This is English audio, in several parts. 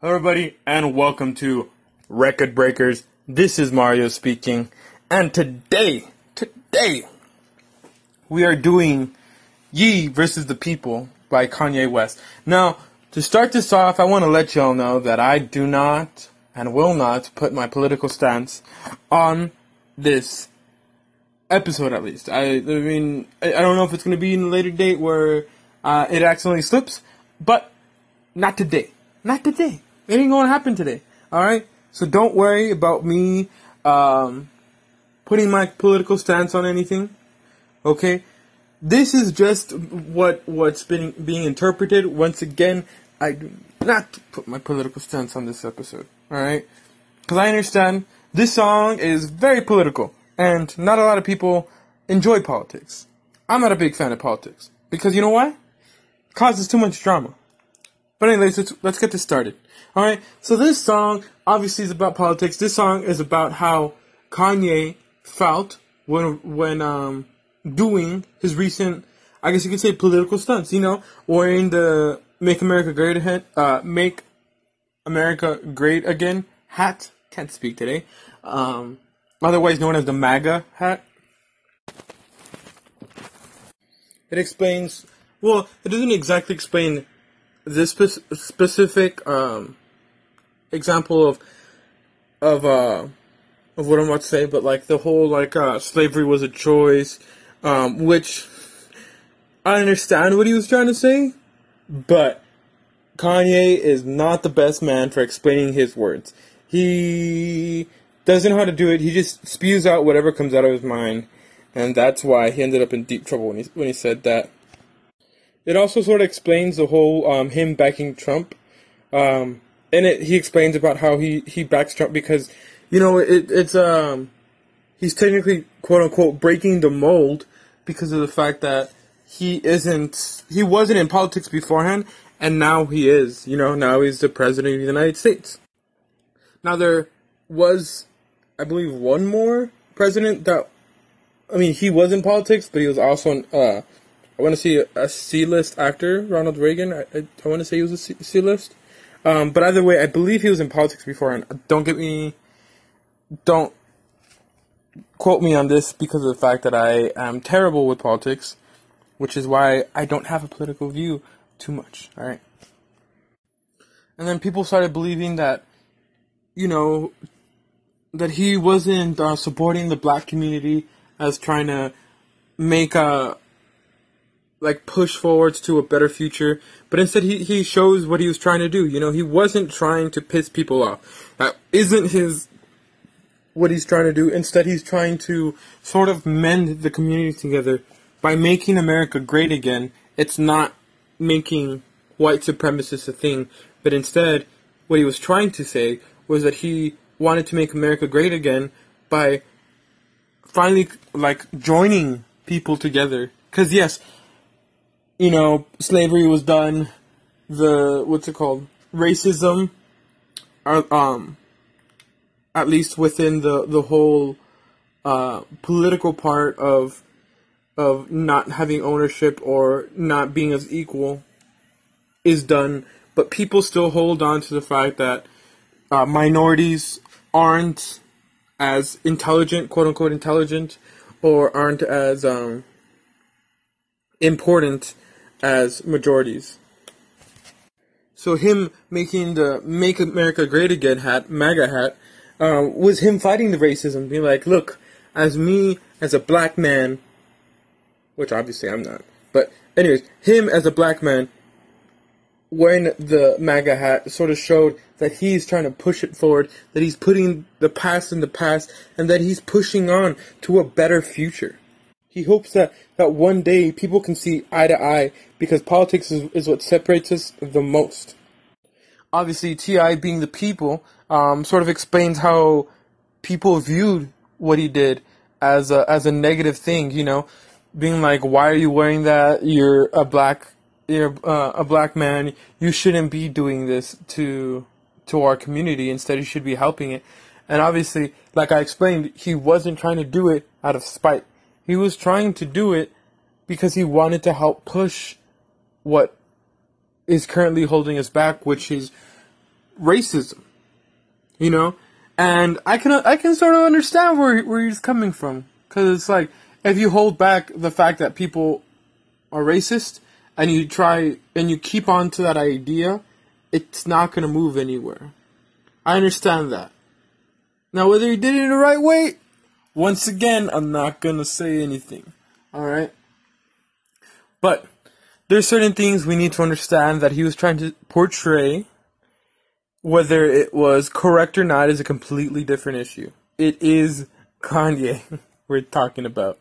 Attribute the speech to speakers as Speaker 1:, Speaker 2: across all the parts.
Speaker 1: Hello, everybody, and welcome to Record Breakers. This is Mario speaking, and today, today, we are doing Ye versus the People by Kanye West. Now, to start this off, I want to let y'all know that I do not and will not put my political stance on this episode, at least. I, I mean, I, I don't know if it's going to be in a later date where uh, it accidentally slips, but not today. Not today. It ain't gonna happen today. Alright? So don't worry about me um, putting my political stance on anything. Okay? This is just what what's been being interpreted. Once again, I do not put my political stance on this episode. Alright? Because I understand this song is very political, and not a lot of people enjoy politics. I'm not a big fan of politics. Because you know why? It causes too much drama. But anyways, let's, let's get this started. Alright, so this song obviously is about politics. This song is about how Kanye felt when when um doing his recent I guess you could say political stunts, you know, wearing the Make America Great Again uh Make America Great Again hat. Can't speak today. Um otherwise known as the MAGA hat. It explains well, it doesn't exactly explain this spe- specific um, example of of uh, of what I'm about to say, but like the whole like uh, slavery was a choice, um, which I understand what he was trying to say, but Kanye is not the best man for explaining his words. He doesn't know how to do it. He just spews out whatever comes out of his mind, and that's why he ended up in deep trouble when he when he said that. It also sort of explains the whole um, him backing Trump. Um, and it he explains about how he, he backs Trump because, you know, it, it's um he's technically quote unquote breaking the mold because of the fact that he isn't he wasn't in politics beforehand and now he is. You know, now he's the president of the United States. Now there was I believe one more president that I mean he was in politics, but he was also in uh I want to see a C-list actor, Ronald Reagan. I, I, I want to say he was a C- C-list. Um, but either way, I believe he was in politics before. And don't get me, don't quote me on this because of the fact that I am terrible with politics, which is why I don't have a political view too much. All right. And then people started believing that, you know, that he wasn't uh, supporting the black community as trying to make a like push forwards to a better future, but instead he, he shows what he was trying to do. You know, he wasn't trying to piss people off. That isn't his what he's trying to do. Instead, he's trying to sort of mend the community together by making America great again. It's not making white supremacists a thing, but instead, what he was trying to say was that he wanted to make America great again by finally like joining people together. Because yes, you know, slavery was done, the what's it called, racism, or, um, at least within the the whole uh, political part of of not having ownership or not being as equal is done, but people still hold on to the fact that uh, minorities aren't as intelligent, quote unquote intelligent, or aren't as um, important as majorities. So him making the "Make America Great Again" hat, MAGA hat, uh, was him fighting the racism, being like, "Look, as me as a black man, which obviously I'm not, but anyways, him as a black man." Wearing the MAGA hat sort of showed that he's trying to push it forward, that he's putting the past in the past, and that he's pushing on to a better future. He hopes that, that one day people can see eye to eye because politics is, is what separates us the most. Obviously, T.I. being the people um, sort of explains how people viewed what he did as a, as a negative thing, you know, being like, why are you wearing that? You're a black, you're uh, a black man. You shouldn't be doing this to, to our community. Instead, you should be helping it. And obviously, like I explained, he wasn't trying to do it out of spite. He was trying to do it because he wanted to help push what is currently holding us back, which is racism. You know, and I can I can sort of understand where where he's coming from because it's like if you hold back the fact that people are racist and you try and you keep on to that idea, it's not going to move anywhere. I understand that. Now, whether he did it in the right way, once again, I'm not to say anything. Alright? But there's certain things we need to understand that he was trying to portray. Whether it was correct or not is a completely different issue. It is Kanye we're talking about.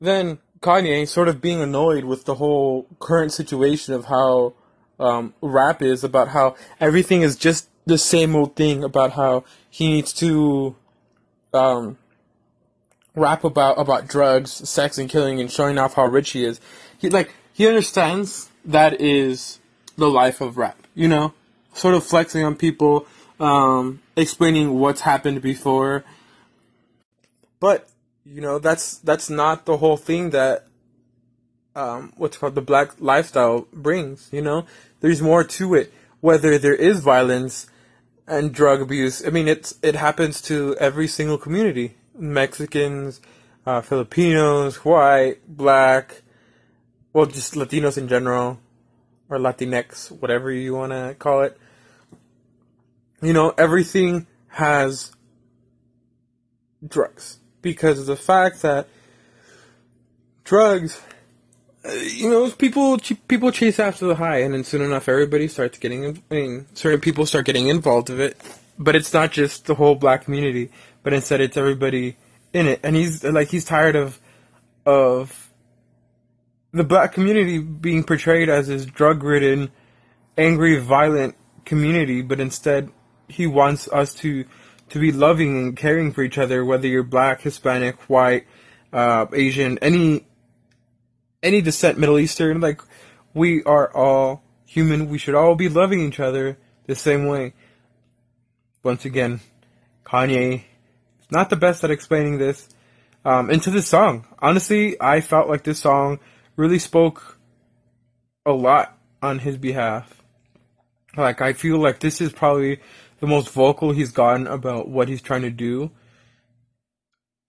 Speaker 1: Then Kanye sort of being annoyed with the whole current situation of how um, rap is about how everything is just the same old thing about how he needs to um, rap about about drugs, sex, and killing, and showing off how rich he is. He like he understands that is the life of rap. You know, sort of flexing on people, um, explaining what's happened before. But you know, that's that's not the whole thing that um, what's called the black lifestyle brings. You know, there's more to it. Whether there is violence and drug abuse, I mean, it's it happens to every single community: Mexicans, uh, Filipinos, white, black, well, just Latinos in general, or Latinx, whatever you want to call it. You know, everything has drugs because of the fact that drugs, you know, people people chase after the high, and then soon enough, everybody starts getting. I mean, certain people start getting involved with it, but it's not just the whole black community, but instead it's everybody in it, and he's like he's tired of of the black community being portrayed as this drug ridden, angry, violent community, but instead he wants us to to be loving and caring for each other, whether you're black, Hispanic, white, uh, Asian, any any descent, Middle Eastern, like we are all human. We should all be loving each other the same way. Once again, Kanye not the best at explaining this. Um, into this song, honestly, I felt like this song really spoke a lot on his behalf. Like I feel like this is probably the most vocal he's gotten about what he's trying to do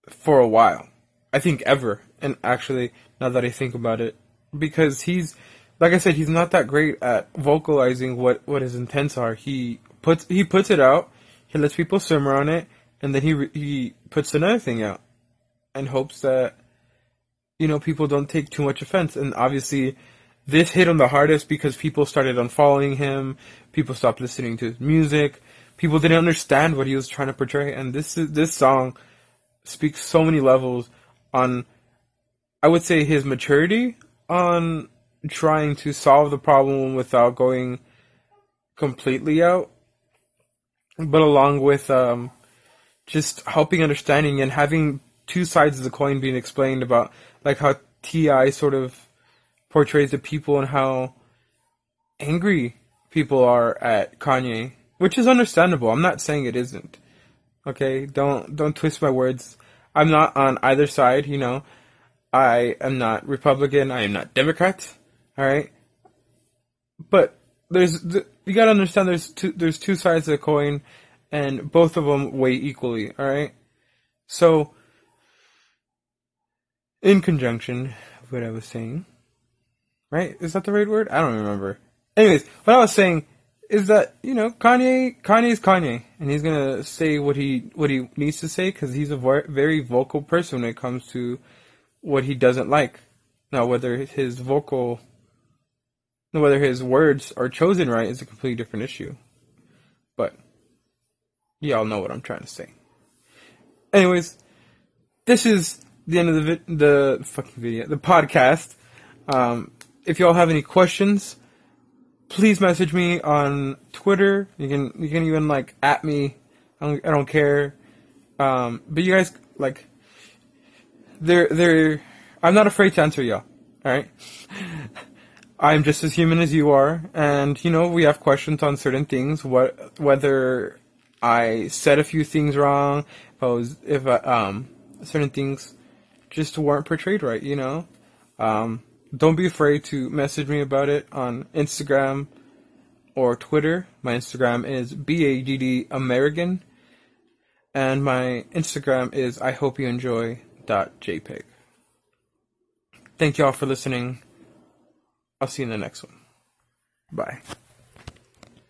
Speaker 1: for a while. I think ever. And actually, now that I think about it, because he's, like I said, he's not that great at vocalizing what, what his intents are. He puts, he puts it out, he lets people simmer on it, and then he, he puts another thing out and hopes that, you know, people don't take too much offense. And obviously, this hit him the hardest because people started unfollowing him, people stopped listening to his music, people didn't understand what he was trying to portray, and this this song speaks so many levels on, I would say, his maturity on trying to solve the problem without going completely out, but along with um, just helping understanding and having two sides of the coin being explained about like how T.I. sort of portrays the people and how angry people are at Kanye which is understandable. I'm not saying it isn't. Okay, don't don't twist my words. I'm not on either side. You know, I am not Republican. I am not Democrat. All right, but there's you gotta understand there's two there's two sides of the coin, and both of them weigh equally. All right, so in conjunction with what I was saying, right? Is that the right word? I don't remember. Anyways, what I was saying is that you know Kanye Kanye's Kanye, and he's gonna say what he what he needs to say because he's a very vocal person when it comes to what he doesn't like. Now, whether his vocal, whether his words are chosen right is a completely different issue. Y'all know what I'm trying to say. Anyways, this is the end of the vi- the fucking video, the podcast. Um, if y'all have any questions please message me on Twitter. You can you can even like at me. I don't, I don't care. Um, but you guys like they're they're I'm not afraid to answer y'all. All right. I'm just as human as you are, and you know we have questions on certain things. What whether I said a few things wrong, if I was if I, um certain things just weren't portrayed right, you know. Um, don't be afraid to message me about it on Instagram or Twitter. My Instagram is BADD American, and my Instagram is I hope you enjoy .jpg. Thank y'all for listening. I'll see you in the next one. Bye.